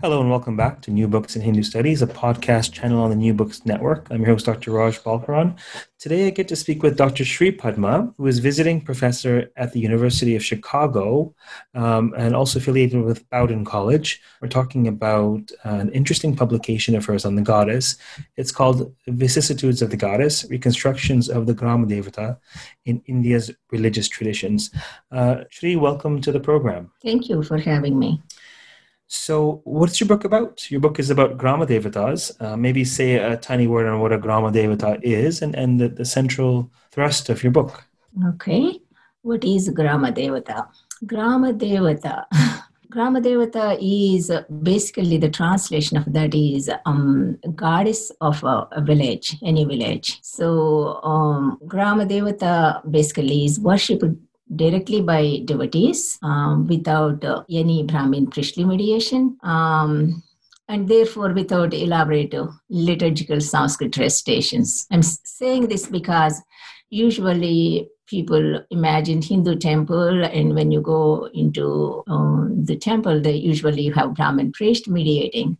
Hello and welcome back to New Books in Hindu Studies, a podcast channel on the New Books Network. I'm your host, Dr. Raj Balkaran. Today I get to speak with Dr. Sri Padma, who is visiting professor at the University of Chicago um, and also affiliated with Bowdoin College. We're talking about an interesting publication of hers on the goddess. It's called Vicissitudes of the Goddess Reconstructions of the Grama Devata in India's Religious Traditions. Uh, Sri, welcome to the program. Thank you for having me. So, what's your book about? Your book is about Grama Devatas. Uh, maybe say a tiny word on what a Grama Devata is and, and the, the central thrust of your book. Okay. What is Grama Devata? Grama Devata. Grama Devata is basically the translation of that is um, goddess of a, a village, any village. So um, Grama Devata basically is worshipped directly by devotees um, without uh, any Brahmin priestly mediation. Um, and therefore, without elaborate uh, liturgical Sanskrit recitations. I'm saying this because usually people imagine Hindu temple, and when you go into um, the temple, they usually have Brahmin priest mediating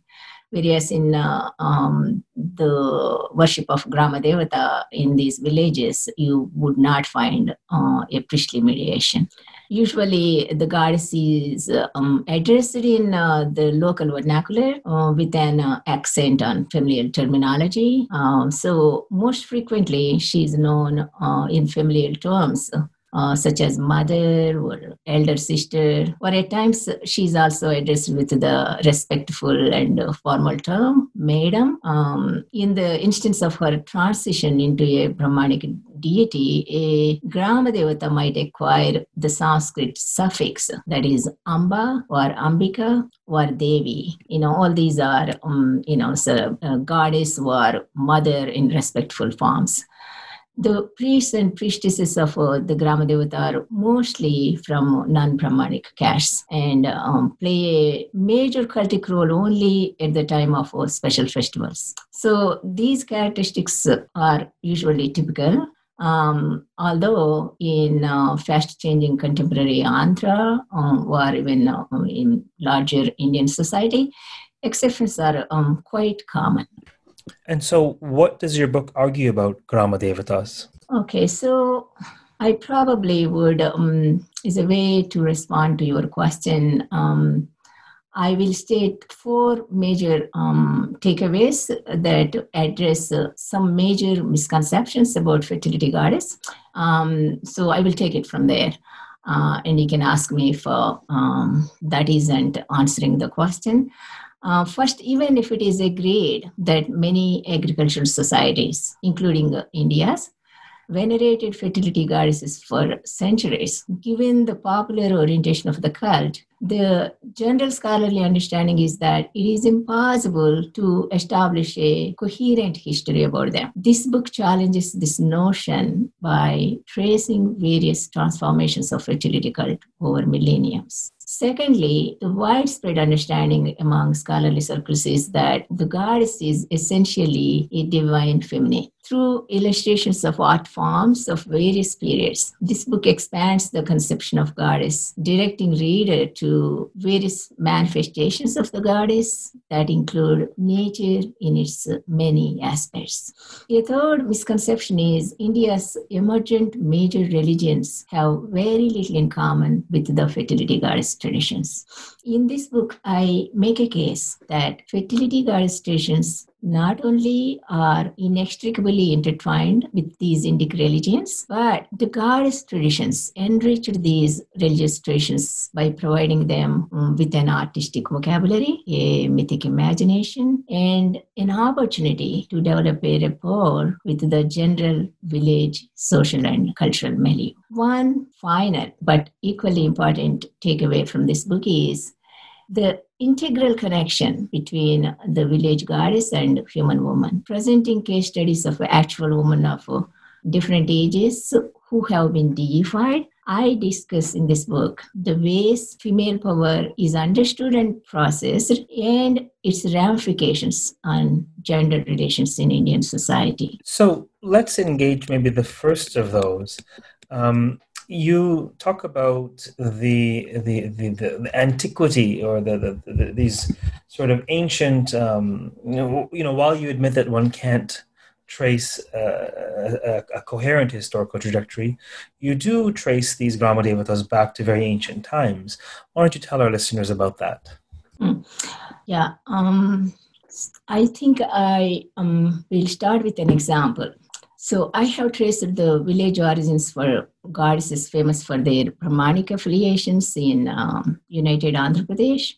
whereas in uh, um, the worship of Grama Devata in these villages, you would not find uh, a priestly mediation. Usually, the goddess is um, addressed in uh, the local vernacular uh, with an uh, accent on familial terminology. Um, so, most frequently, she is known in familial terms uh, such as mother or elder sister, or at times she's also addressed with the respectful and formal term, madam. Um, in the instance of her transition into a Brahmanic deity, a Grama Devata might acquire the Sanskrit suffix that is Amba or Ambika or Devi. You know, all these are, um, you know, so, uh, goddess or mother in respectful forms the priests and priestesses of uh, the Gramadevata are mostly from non-Brahmanic castes and um, play a major cultic role only at the time of uh, special festivals. So these characteristics are usually typical. Um, although in uh, fast-changing contemporary Andhra um, or even uh, in larger Indian society, exceptions are um, quite common. And so, what does your book argue about Grama Devatas? Okay, so I probably would, um, is a way to respond to your question. Um, I will state four major um, takeaways that address uh, some major misconceptions about fertility goddess. Um, so I will take it from there. Uh, and you can ask me if um, that isn't answering the question. Uh, first, even if it is agreed that many agricultural societies, including India's, venerated fertility goddesses for centuries, given the popular orientation of the cult, the general scholarly understanding is that it is impossible to establish a coherent history about them. This book challenges this notion by tracing various transformations of fertility cult over millenniums. Secondly, the widespread understanding among scholarly circles is that the goddess is essentially a divine feminine. Through illustrations of art forms of various periods, this book expands the conception of goddess, directing reader to various manifestations of the goddess that include nature in its many aspects. A third misconception is India's emergent major religions have very little in common with the fertility goddess traditions. In this book, I make a case that fertility goddess traditions not only are inextricably intertwined with these Indic religions, but the goddess traditions enriched these religious traditions by providing them um, with an artistic vocabulary, a mythic imagination, and an opportunity to develop a rapport with the general village social and cultural milieu. One final but equally important takeaway from this book is the integral connection between the village goddess and human woman, presenting case studies of actual women of different ages who have been deified. I discuss in this book the ways female power is understood and processed and its ramifications on gender relations in Indian society. So let's engage maybe the first of those. Um, you talk about the the the, the antiquity or the, the, the, these sort of ancient um, you know you know while you admit that one can't trace a, a, coherent historical trajectory, you do trace these Gramadevatas back to very ancient times. Why don't you tell our listeners about that? Mm. Yeah, um, I think I um, will start with an example. So I have traced the village origins for goddesses famous for their Brahmanic affiliations in um, United Andhra Pradesh,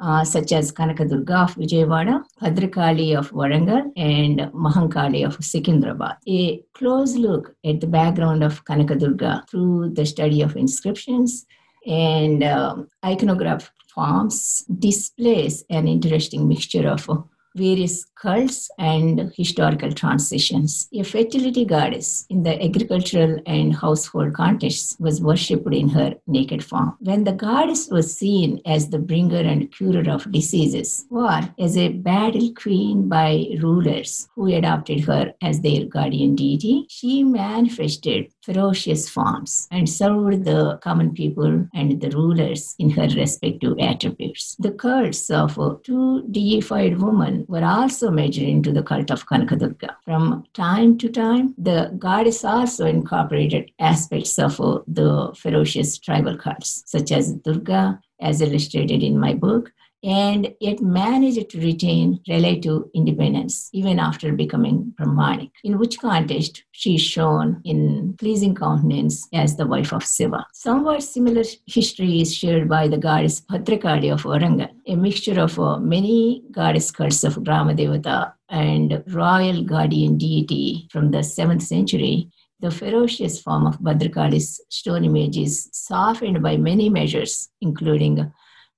uh, such as Kanakadurga of Vijayawada, Bhadrakali of Warangal, and Mahankali of Secunderabad. A close look at the background of Kanakadurga through the study of inscriptions and um, iconograph forms displays an interesting mixture of various cults and historical transitions. A fertility goddess in the agricultural and household contexts was worshipped in her naked form. When the goddess was seen as the bringer and curer of diseases, or as a battle queen by rulers who adopted her as their guardian deity, she manifested ferocious forms and served the common people and the rulers in her respective attributes. The cults of two deified women were also merged into the cult of Kanakadurga. From time to time, the goddess also incorporated aspects of uh, the ferocious tribal cults, such as Durga, as illustrated in my book, and it managed to retain relative independence even after becoming Brahmanic, in which context she is shown in pleasing countenance as the wife of Shiva. Somewhat similar history is shared by the goddess Bhadrakali of Warangal, a mixture of uh, many goddess cults of Devata and royal guardian deity from the 7th century the ferocious form of Bhadrakali's stone image is softened by many measures, including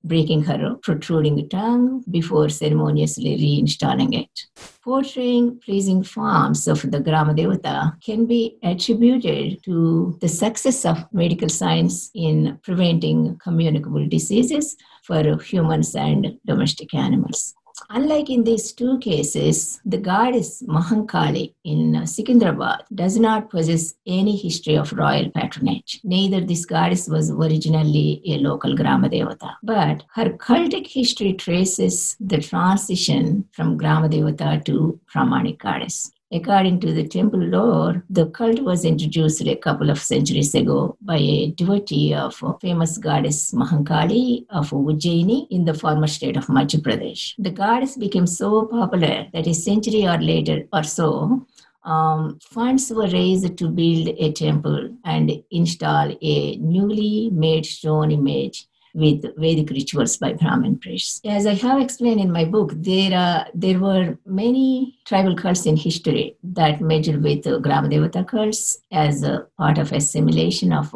breaking her protruding tongue before ceremoniously reinstalling it. Portraying pleasing forms of the Gramadevata can be attributed to the success of medical science in preventing communicable diseases for humans and domestic animals. Unlike in these two cases, the goddess Mahankali in uh, Secunderabad does not possess any history of royal patronage. Neither this goddess was originally a local Grama Devata, but her cultic history traces the transition from Grama Devata to Brahmanic goddess. According to the temple lore, the cult was introduced a couple of centuries ago by a devotee of a famous goddess Mahankali of Ujjaini in the former state of Madhya Pradesh. The goddess became so popular that a century or later or so, um, funds were raised to build a temple and install a newly made stone image with Vedic rituals by Brahmin priests. As I have explained in my book, there are there were many tribal cults in history that measured with the Gramadevata cults as a part of assimilation of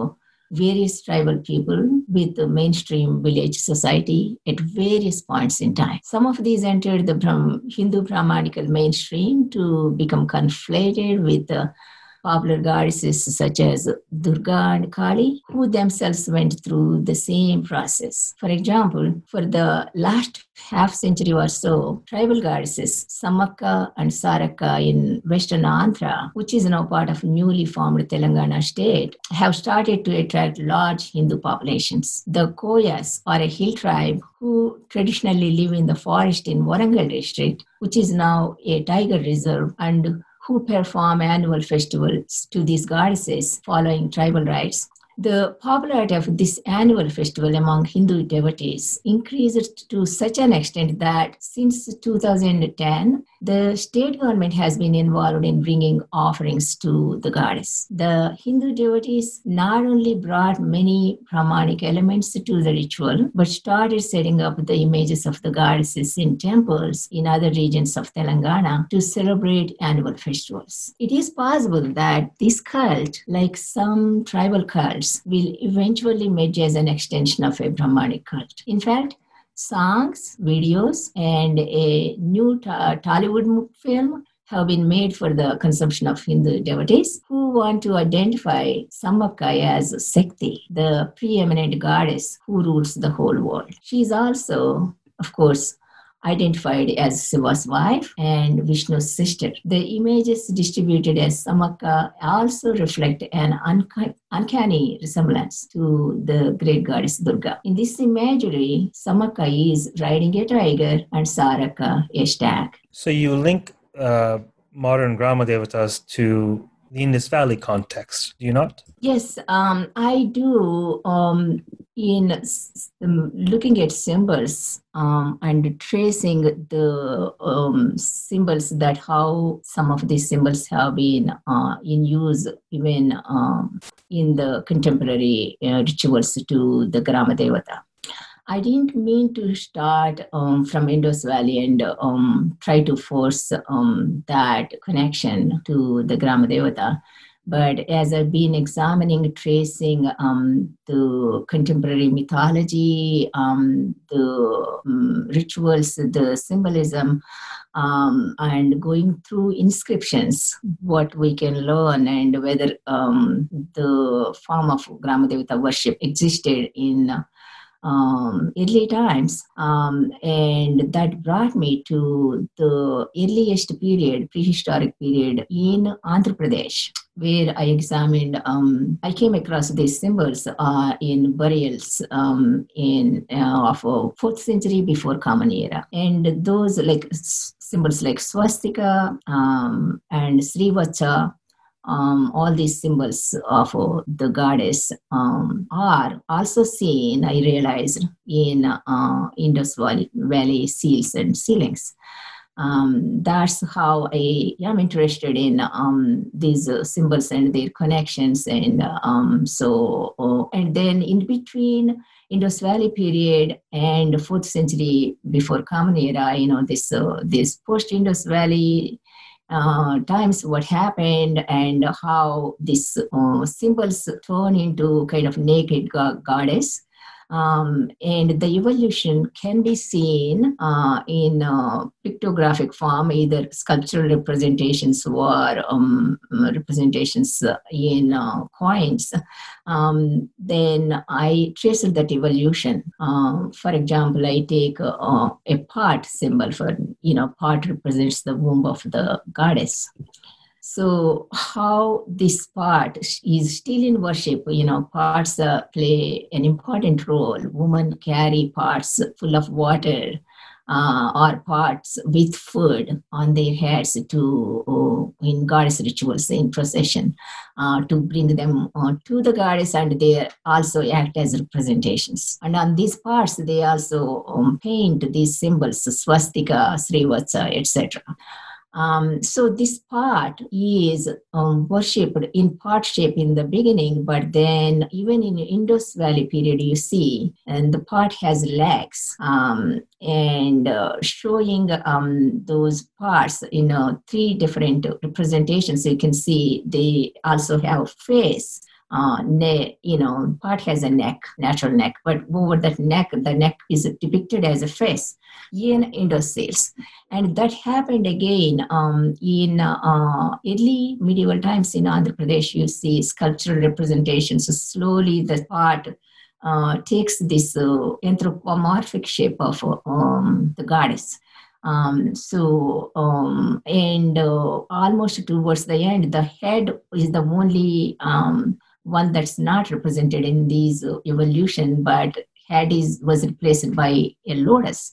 various tribal people with the mainstream village society at various points in time. Some of these entered the Hindu Brahmanical mainstream to become conflated with the popular goddesses such as Durga and Kali, who themselves went through the same process. For example, for the last half century or so, tribal goddesses Samakka and Saraka in western Andhra, which is now part of newly formed Telangana state, have started to attract large Hindu populations. The Koyas are a hill tribe who traditionally live in the forest in Warangal district, which is now a tiger reserve and who perform annual festivals to these goddesses following tribal rites. The popularity of this annual festival among Hindu devotees increased to such an extent that since 2010, the state government has been involved in bringing offerings to the goddess. The Hindu devotees not only brought many Brahmanic elements to the ritual, but started setting up the images of the goddesses in temples in other regions of Telangana to celebrate annual festivals. It is possible that this cult, like some tribal cults, will eventually merge as an extension of a Brahmanic cult. In fact, songs, videos, and a new ta- Tollywood film have been made for the consumption of Hindu devotees who want to identify Samakka as Shakti, the preeminent goddess who rules the whole world. She is also, of course, identified as Shiva's wife and Vishnu's sister. The images distributed as Samakka also reflect an uncanny resemblance to the great goddess Durga. In this imagery, Samakka is riding a tiger and Saraka a stag. So you link uh, modern Grama Devatas to the Indus Valley context, do you not? Yes, um, I do. Um, in um, looking at symbols um, and tracing the um, symbols that how some of these symbols have been uh, in use even um, in the contemporary uh, rituals to the Grama Devata. I didn't mean to start um, from Indus Valley and um, try to force um, that connection to the Grama Devata. But as I've been examining, tracing um, the contemporary mythology, um, the um, rituals, the symbolism, um, and going through inscriptions, what we can learn and whether um, the form of Gramadevata worship existed in um, early times. Um, and that brought me to the earliest period, prehistoric period in Andhra Pradesh, where I examined, um, I came across these symbols uh, in burials um, in uh, of uh, fourth century before Common Era, and those like symbols like swastika um, and Srivatsa um, all these symbols of uh, the goddess um, are also seen, I realized, in uh, Indus Valley seals and ceilings. Um, that's how I am interested in um, these uh, symbols and their connections. And um, so, uh, and then in between Indus Valley period and fourth century before Common Era, you know, this uh, this post Indus Valley uh, times what happened and how these uh, symbols turn into kind of naked goddess um, and the evolution can be seen uh, in uh, pictographic form, either sculptural representations or um, representations in uh, coins. Um, then I trace that evolution. Um, for example, I take uh, a part symbol for, you know, part represents the womb of the goddess. So, how this part is still in worship, you know, parts uh, play an important role. Women carry parts full of water uh, or parts with food on their heads to uh, in goddess rituals in procession uh, to bring them uh, to the goddess, and they also act as representations. And on these parts, they also um, paint these symbols, swastika, srivatsa, etc. Um, so this part is um, worshipped in part shape in the beginning, but then even in Indus Valley period, you see, and the part has legs um, and uh, showing um, those parts in know, three different representations. You can see they also have face uh, ne- you know, part has a neck, natural neck, but over that neck, the neck is depicted as a face in Indus seals. And that happened again um, in uh, early medieval times in Andhra Pradesh. You see sculptural representations. So slowly, the part uh, takes this uh, anthropomorphic shape of um, the goddess. Um, so, um, and uh, almost towards the end, the head is the only um, one that's not represented in these uh, evolution, but Hades was replaced by a lotus.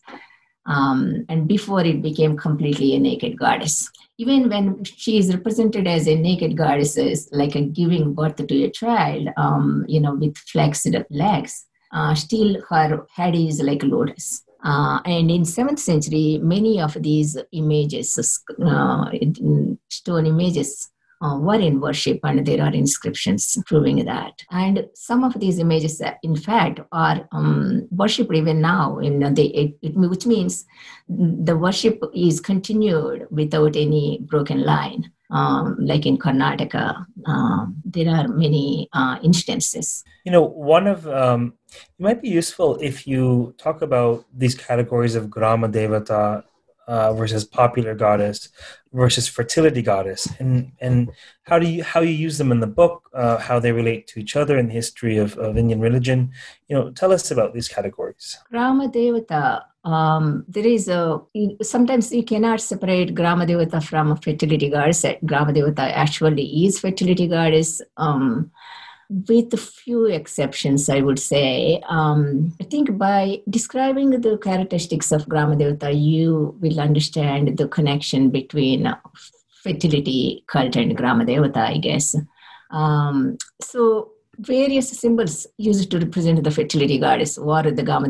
Um, and before it became completely a naked goddess. Even when she is represented as a naked goddess, like a giving birth to a child, um, you know, with flexed legs, uh, still her head is like a lotus. Uh, and in 7th century, many of these images, uh, stone images, uh, were in worship, and there are inscriptions proving that. And some of these images, uh, in fact, are um, worshipped even now, in the, it, it, which means the worship is continued without any broken line. Um, like in Karnataka, um, there are many uh, instances. You know, one of um, it might be useful if you talk about these categories of Grama Devata uh, versus popular goddess versus fertility goddess, and and how do you how you use them in the book, uh, how they relate to each other in the history of, of Indian religion. You know, tell us about these categories. Grama Devata. Um, there is a sometimes you cannot separate Grama Devata from fertility goddess. Grama Devata actually is fertility goddess. Um, with a few exceptions, I would say. Um, I think by describing the characteristics of Grama Devata, you will understand the connection between fertility cult and Grama Devata, I guess. Um, so, various symbols used to represent the fertility goddess or the Grama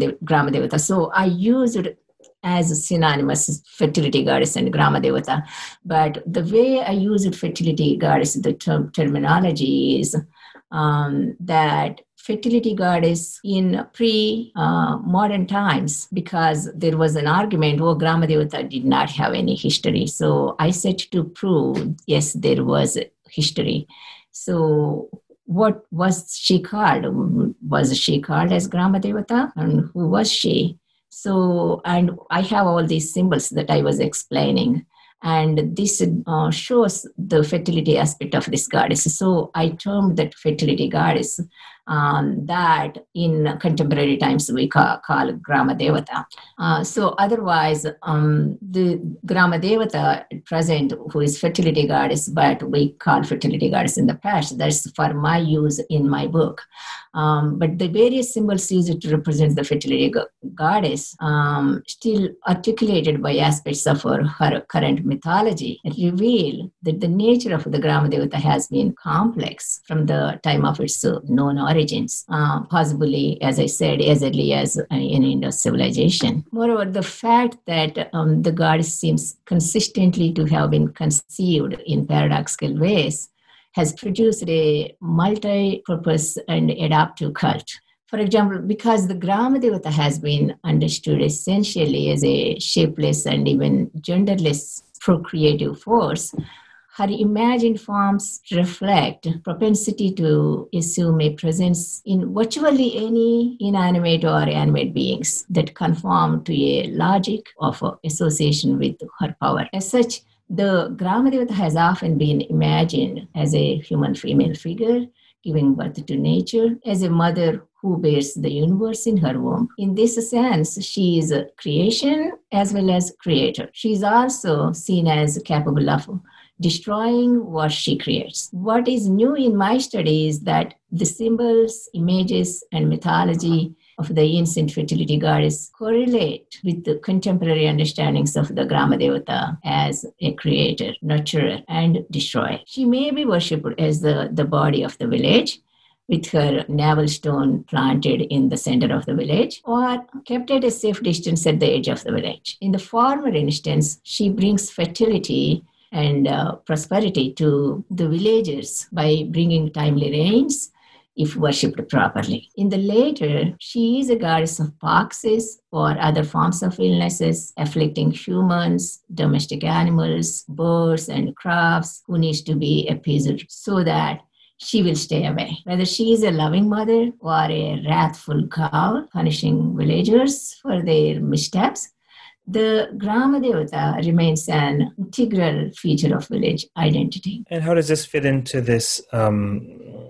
Devata. So, I used it as synonymous fertility goddess and Grama Devata. But the way I used fertility goddess, the term, terminology is um, that fertility goddess in pre uh, modern times because there was an argument oh grama devata did not have any history. So i said to prove yes there was history. So what was she called? Was she called as grama devata and who was she? So and i have all these symbols that i was explaining and this uh, shows the fertility aspect of this goddess. So I termed that fertility goddess um, that in contemporary times we call, call Grama Devata. Uh, so otherwise, um, the Grama Devata present, who is fertility goddess, but we call fertility goddess in the past. That's for my use in my book. Um, but the various symbols used to represent the fertility goddess, um, still articulated by aspects of her, her current mythology, reveal that the nature of the Grama Devata has been complex from the time of its known origins, uh, possibly, as I said, as early as in Indus civilization. Moreover, the fact that um, the goddess seems consistently to have been conceived in paradoxical ways has produced a multi-purpose and adaptive cult. For example, because the Grama Devata has been understood essentially as a shapeless and even genderless procreative force, her imagined forms reflect propensity to assume a presence in virtually any inanimate or animate beings that conform to a logic of association with her power. As such, the Gramadevata has often been imagined as a human female figure giving birth to nature, as a mother who bears the universe in her womb. In this sense, she is a creation as well as creator. She is also seen as capable of destroying what she creates. What is new in my study is that the symbols, images, and mythology of the ancient fertility goddess correlate with the contemporary understandings of the Grama Devata as a creator, nurturer, and destroyer. She may be worshipped as the, the body of the village, with her navel stone planted in the center of the village or kept at a safe distance at the edge of the village. In the former instance, she brings fertility and uh, prosperity to the villagers by bringing timely rains if worshipped properly. In the later, she is a goddess of poxes or other forms of illnesses afflicting humans, domestic animals, birds, and crops who needs to be appeased so that she will stay away. Whether she is a loving mother or a wrathful cow punishing villagers for their missteps, the Grama Devata remains an integral feature of village identity. And how does this fit into this, um,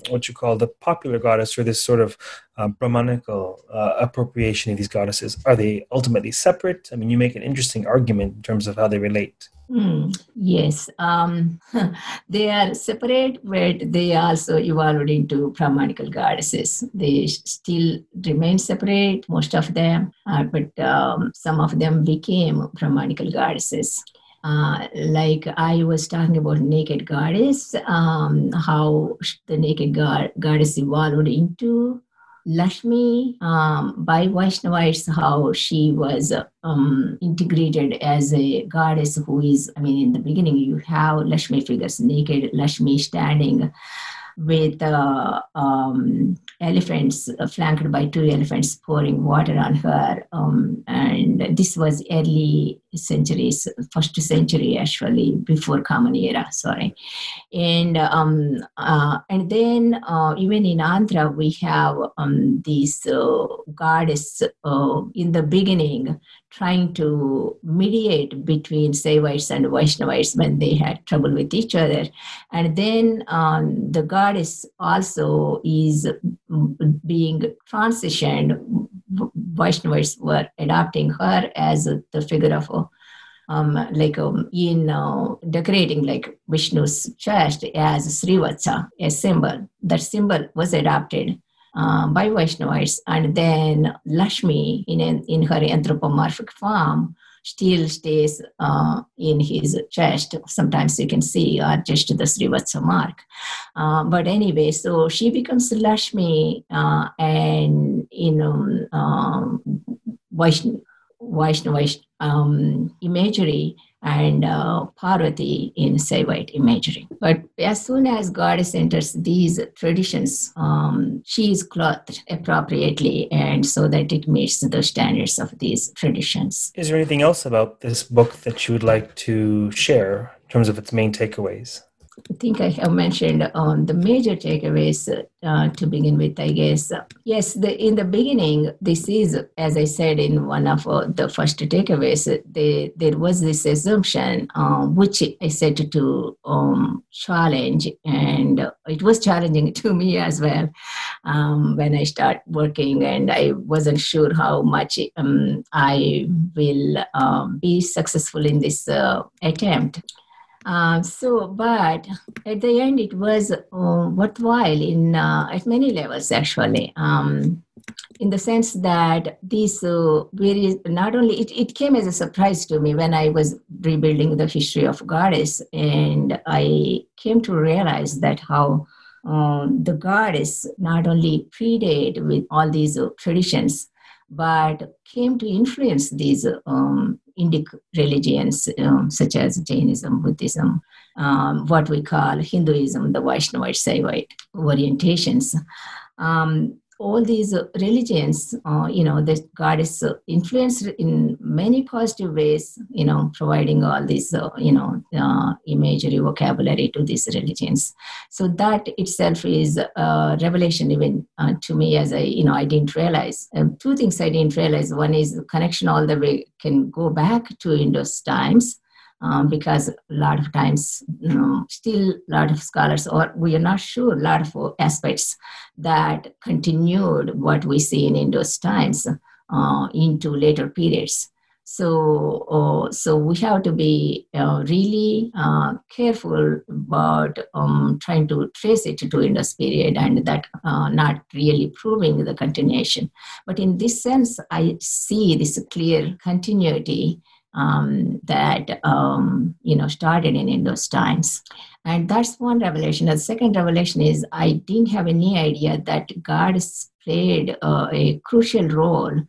what you call the popular goddess, or this sort of uh, Brahmanical uh, appropriation of these goddesses? Are they ultimately separate? I mean, you make an interesting argument in terms of how they relate. Mm, yes, um, they are separate, but they also evolved into Brahmanical goddesses. They still remain separate, most of them, uh, but um, some of them became Brahmanical goddesses. Uh, like I was talking about naked goddess, um, how the naked god- goddess evolved into Lakshmi um, by Vaishnavites, how she was um, integrated as a goddess who is, I mean, in the beginning, you have Lakshmi figures, naked Lakshmi standing with uh, um, elephants uh, flanked by two elephants pouring water on her. Um, and this was early centuries, first century actually, before Common Era, sorry. And um, uh, and then uh, even in Andhra, we have um, these uh, goddess uh, in the beginning trying to mediate between Saivites and Vaishnavites when they had trouble with each other. And then um, the goddess also is being transitioned. Vaishnavites were adopting her as the figure of a um, like um, in uh, decorating like Vishnu's chest as Srivatsa, a symbol. That symbol was adopted uh, by Vaishnavites, and then Lakshmi, in, in her anthropomorphic form, still stays uh, in his chest. Sometimes you can see uh, just the Srivatsa mark. Uh, but anyway, so she becomes Lakshmi uh, and, you know, um, Vaishnav, Vaishnava um, imagery and uh, Parvati in Saivite imagery. But as soon as goddess enters these traditions, um, she is clothed appropriately and so that it meets the standards of these traditions. Is there anything else about this book that you would like to share in terms of its main takeaways? I think I have mentioned on the major takeaways uh, to begin with, I guess. Yes, the, in the beginning, this is, as I said in one of uh, the first takeaways, there was this assumption, uh, which I said to um, challenge, and it was challenging to me as well um, when I start working, and I wasn't sure how much um, I will um, be successful in this uh, attempt. Uh, so, but at the end, it was uh, worthwhile in uh, at many levels actually. Um, in the sense that this uh, very not only it, it came as a surprise to me when I was rebuilding the history of goddess, and I came to realize that how um, the goddess not only predate with all these traditions, but came to influence these um, Indic religions um, such as Jainism, Buddhism, um, what we call Hinduism, the Vaishnavite, Saivite orientations. Um, all these religions, uh, you know, that the goddess influenced in many positive ways, you know, providing all this, uh, you know, uh, imagery, vocabulary to these religions. So that itself is a revelation even uh, to me as I, you know, I didn't realize. Two things I didn't realize. One is the connection all the way can go back to Indus times um, because a lot of times you know, still a lot of scholars or we are not sure a lot of aspects that continued what we see in Indus times uh, into later periods. So, uh, so we have to be uh, really uh, careful about um, trying to trace it to Indus period and that uh, not really proving the continuation. But in this sense, I see this clear continuity um, that um, you know started in, in those times. And that's one revelation. The second revelation is i didn't have any idea that god played uh, a crucial role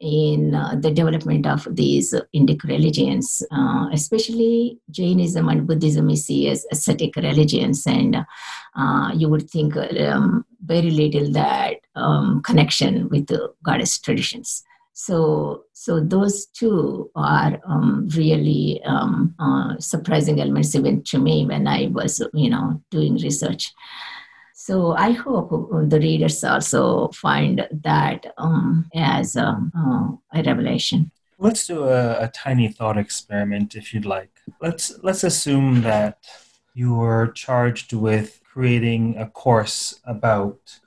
in uh, the development of these Indic religions, uh, especially Jainism and Buddhism is seen as ascetic religions, and uh, you would think um, very little that um, connection with the goddess traditions. So, so those two are um, really um, uh, surprising elements even to me when I was, you know, doing research. So I hope the readers also find that um, as a, uh, a, revelation. Let's do a, a, tiny thought experiment, if you'd like. Let's let's assume that you are charged with creating a course about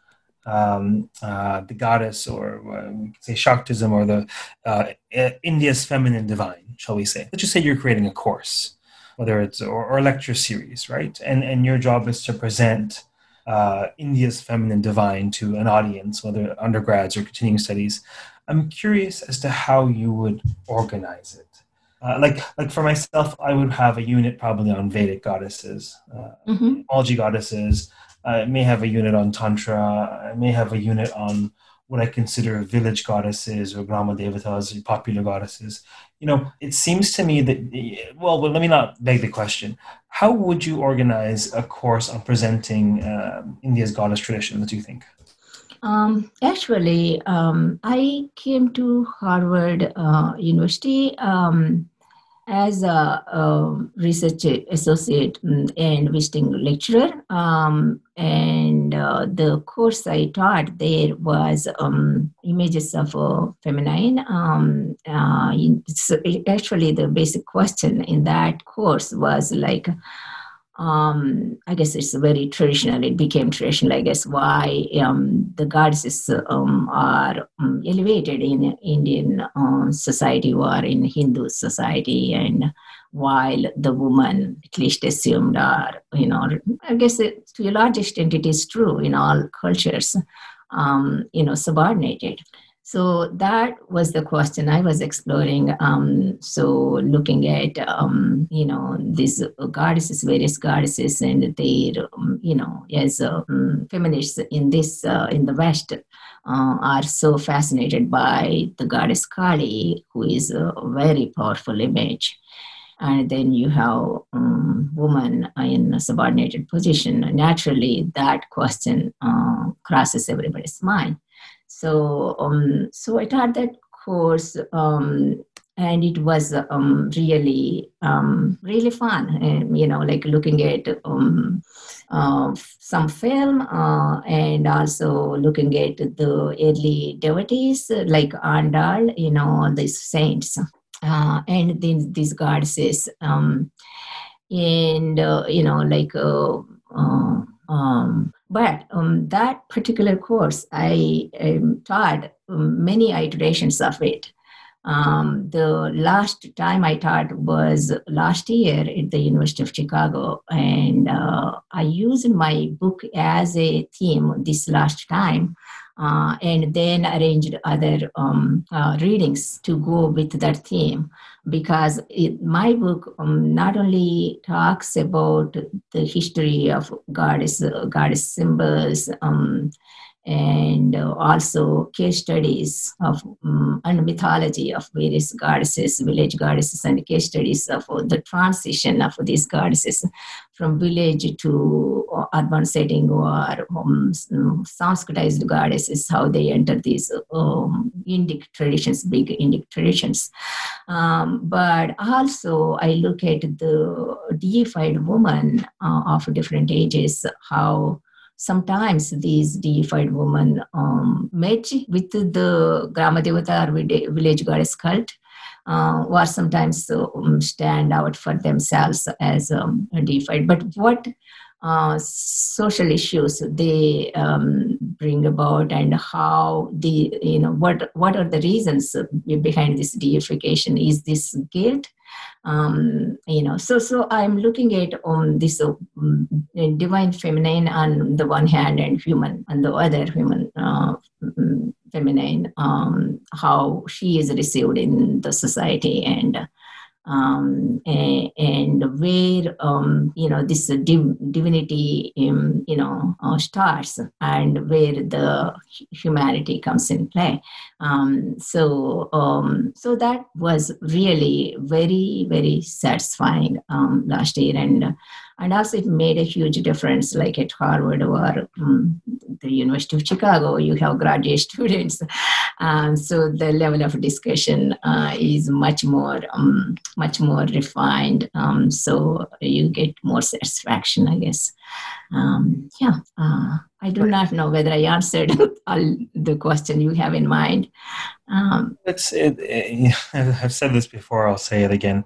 um, uh, the goddess, or uh, say Shaktism, or the uh, India's feminine divine, shall we say? Let's just say you're creating a course, whether it's or, or a lecture series, right? And and your job is to present uh, India's feminine divine to an audience, whether undergrads or continuing studies. I'm curious as to how you would organize it. Uh, like like for myself, I would have a unit probably on Vedic goddesses, uh, mm-hmm. goddesses, uh, it may have a unit on Tantra. I may have a unit on what I consider village goddesses or Grama Devatas or popular goddesses. You know, it seems to me that, well, well let me not beg the question. How would you organize a course on presenting uh, India's goddess tradition? What do you think? Um, actually, um, I came to Harvard uh, University um, as a, um, research associate mm, and visiting lecturer, um, and uh, the course I taught there was um, images of uh, feminine. Um, uh, so actually, the basic question in that course was like, um, I guess it's very traditional. It became traditional, I guess, why um, the goddesses um, are um, elevated in Indian uh, society or in Hindu society, and while the woman, at least assumed, are, you know, I guess it, to a large extent it is true in all cultures, um, you know, subordinated. So that was the question I was exploring. Um, so looking at um, you know these goddesses, various goddesses, and their um, you know as um, feminists in this uh, in the West uh, are so fascinated by the goddess Kali, who is a very powerful image. And then you have um, woman in a subordinated position. Naturally, that question uh, crosses everybody's mind. So, um, so I taught that course, um, and it was um, really, um, really fun. And, you know, like looking at um, uh, some film uh, and also looking at the early devotees like Andal, you know, these saints, uh, and then these goddesses, um, and uh, you know, like. Uh, uh, um, but um, that particular course, I um, taught many iterations of it. Um, the last time I taught was last year at the University of Chicago, and uh, I used my book as a theme this last time uh, and then arranged other um, uh, readings to go with that theme. Because it, my book um, not only talks about the history of goddess goddess symbols um, and also case studies of um, and mythology of various goddesses, village goddesses, and case studies of the transition of these goddesses from village to uh, urban setting or um, Sanskritized goddesses, how they enter these um, Indic traditions, big Indic traditions. Um, but also, I look at the deified woman uh, of different ages, how sometimes these deified women um, match with the Grama Devata or village goddess cult, uh, or sometimes um, stand out for themselves as um, deified. But what uh, social issues they um, bring about and how the you know what what are the reasons behind this deification? Is this guilt? Um, you know so so i'm looking at um, this uh, divine feminine on the one hand and human on the other human uh, feminine um, how she is received in the society and um, and, and, where um, you know this div- divinity um, you know uh, starts and where the humanity comes in play. Um, so um, so that was really very very satisfying um, last year and and also it made a huge difference like at harvard or um, the university of chicago you have graduate students. Um, so the level of discussion uh, is much more um, much more refined. Um, so you get more satisfaction i guess. Um, yeah uh, i do not know whether i answered all the question you have in mind um, it's it, it, I've said this before. I'll say it again.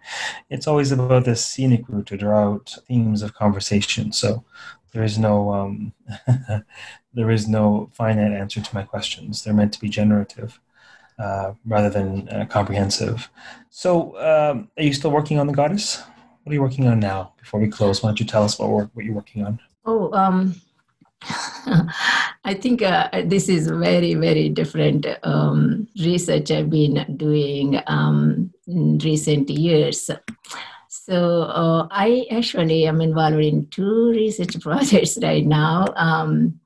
It's always about the scenic route to draw out themes of conversation. So there is no um, there is no finite answer to my questions. They're meant to be generative uh, rather than uh, comprehensive. So um, are you still working on the goddess? What are you working on now? Before we close, why don't you tell us what work what you're working on? Oh, um, I think uh, this is very, very different um, research I've been doing um, in recent years. So uh, I actually am involved in two research projects right now. Um,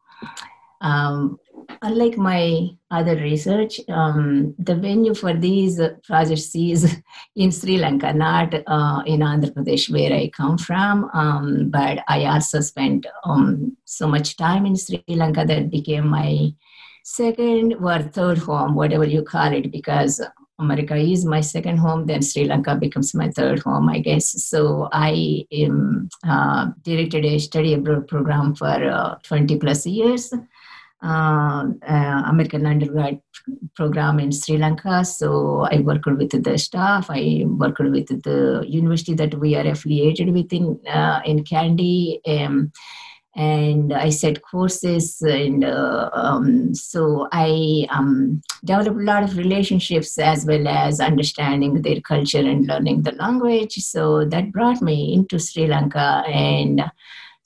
um unlike my other research, um, the venue for these projects is in Sri Lanka, not uh, in Andhra Pradesh, where I come from. Um, but I also spent um, so much time in Sri Lanka that became my second or third home, whatever you call it, because America is my second home, then Sri Lanka becomes my third home, I guess. So I uh, directed a study abroad program for uh, 20 plus years. Uh, uh, American undergrad program in Sri Lanka. So I worked with the staff. I worked with the university that we are affiliated with in uh, in Kandy. Um, and I set courses, and uh, um, so I um, developed a lot of relationships as well as understanding their culture and learning the language. So that brought me into Sri Lanka, and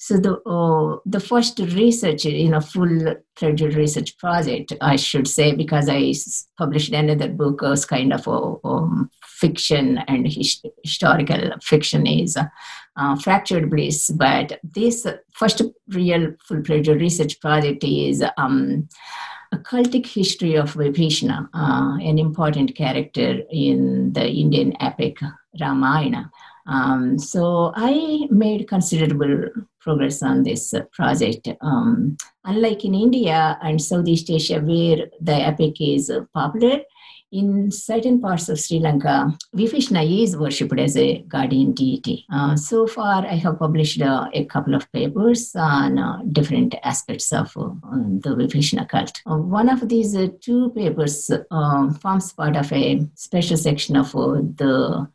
so the uh, the first research, you know, full fledged research project, I should say, because I published another book was kind of a, um, fiction and his, historical fiction is uh, Fractured Bliss. But this first real full-fledged research project is um, a cultic history of Vibhishana, uh, an important character in the Indian epic Ramayana. Um, so I made considerable progress on this project. Um, unlike in India and Southeast Asia, where the epic is popular, in certain parts of Sri Lanka, Vibhishana is worshipped as a guardian deity. Uh, so far, I have published uh, a couple of papers on uh, different aspects of uh, the Vibhishana cult. Uh, one of these uh, two papers um, forms part of a special section of the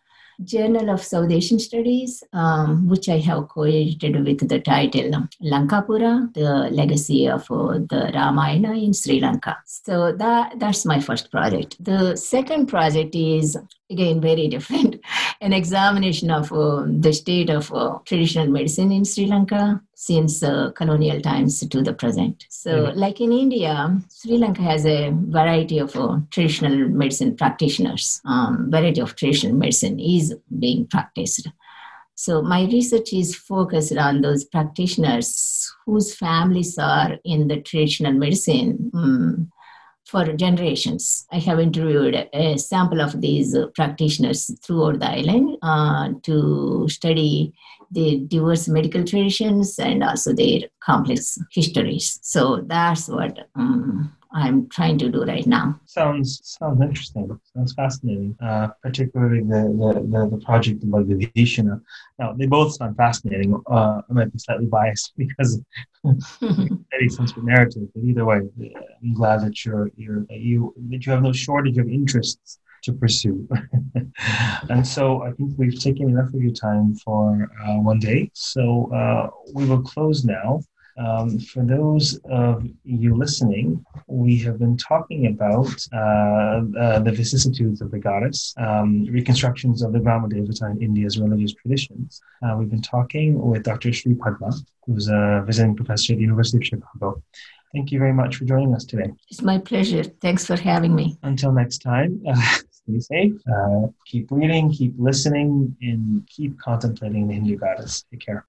Journal of South Asian Studies, um, which I have co-edited with the title Lankapura, the legacy of uh, the Ramayana in Sri Lanka. So that that's my first project. The second project is again very different an examination of uh, the state of uh, traditional medicine in sri lanka since uh, colonial times to the present. So mm-hmm. like in india sri lanka has a variety of uh, traditional medicine practitioners. Um, variety of traditional medicine is being practiced. So my research is focused on those practitioners whose families are in the traditional medicine um, for generations. I have interviewed a sample of these practitioners throughout the island uh, to study the diverse medical traditions and also their complex histories. So that's what um, I'm trying to do right now. Sounds sounds interesting. Sounds fascinating. Uh, particularly the, the, the, the, project about the Vibhishana. Now they both sound fascinating. Uh, I might be slightly biased because any sense of narrative, but either way, I'm glad that you're you're that you that you have no shortage of interests to pursue. and so I think we've taken enough of your time for uh, one day. So uh, we will close now. Um, for those of you listening, we have been talking about uh, uh, the vicissitudes of the goddess, um, reconstructions of the Grama Devata in India's religious traditions. Uh, we've been talking with Dr. Sree Padma, who's a visiting professor at the University of Chicago. Thank you very much for joining us today. It's my pleasure. Thanks for having me. Until next time, uh, stay safe, uh, keep reading, keep listening, and keep contemplating the Hindu goddess. Take care.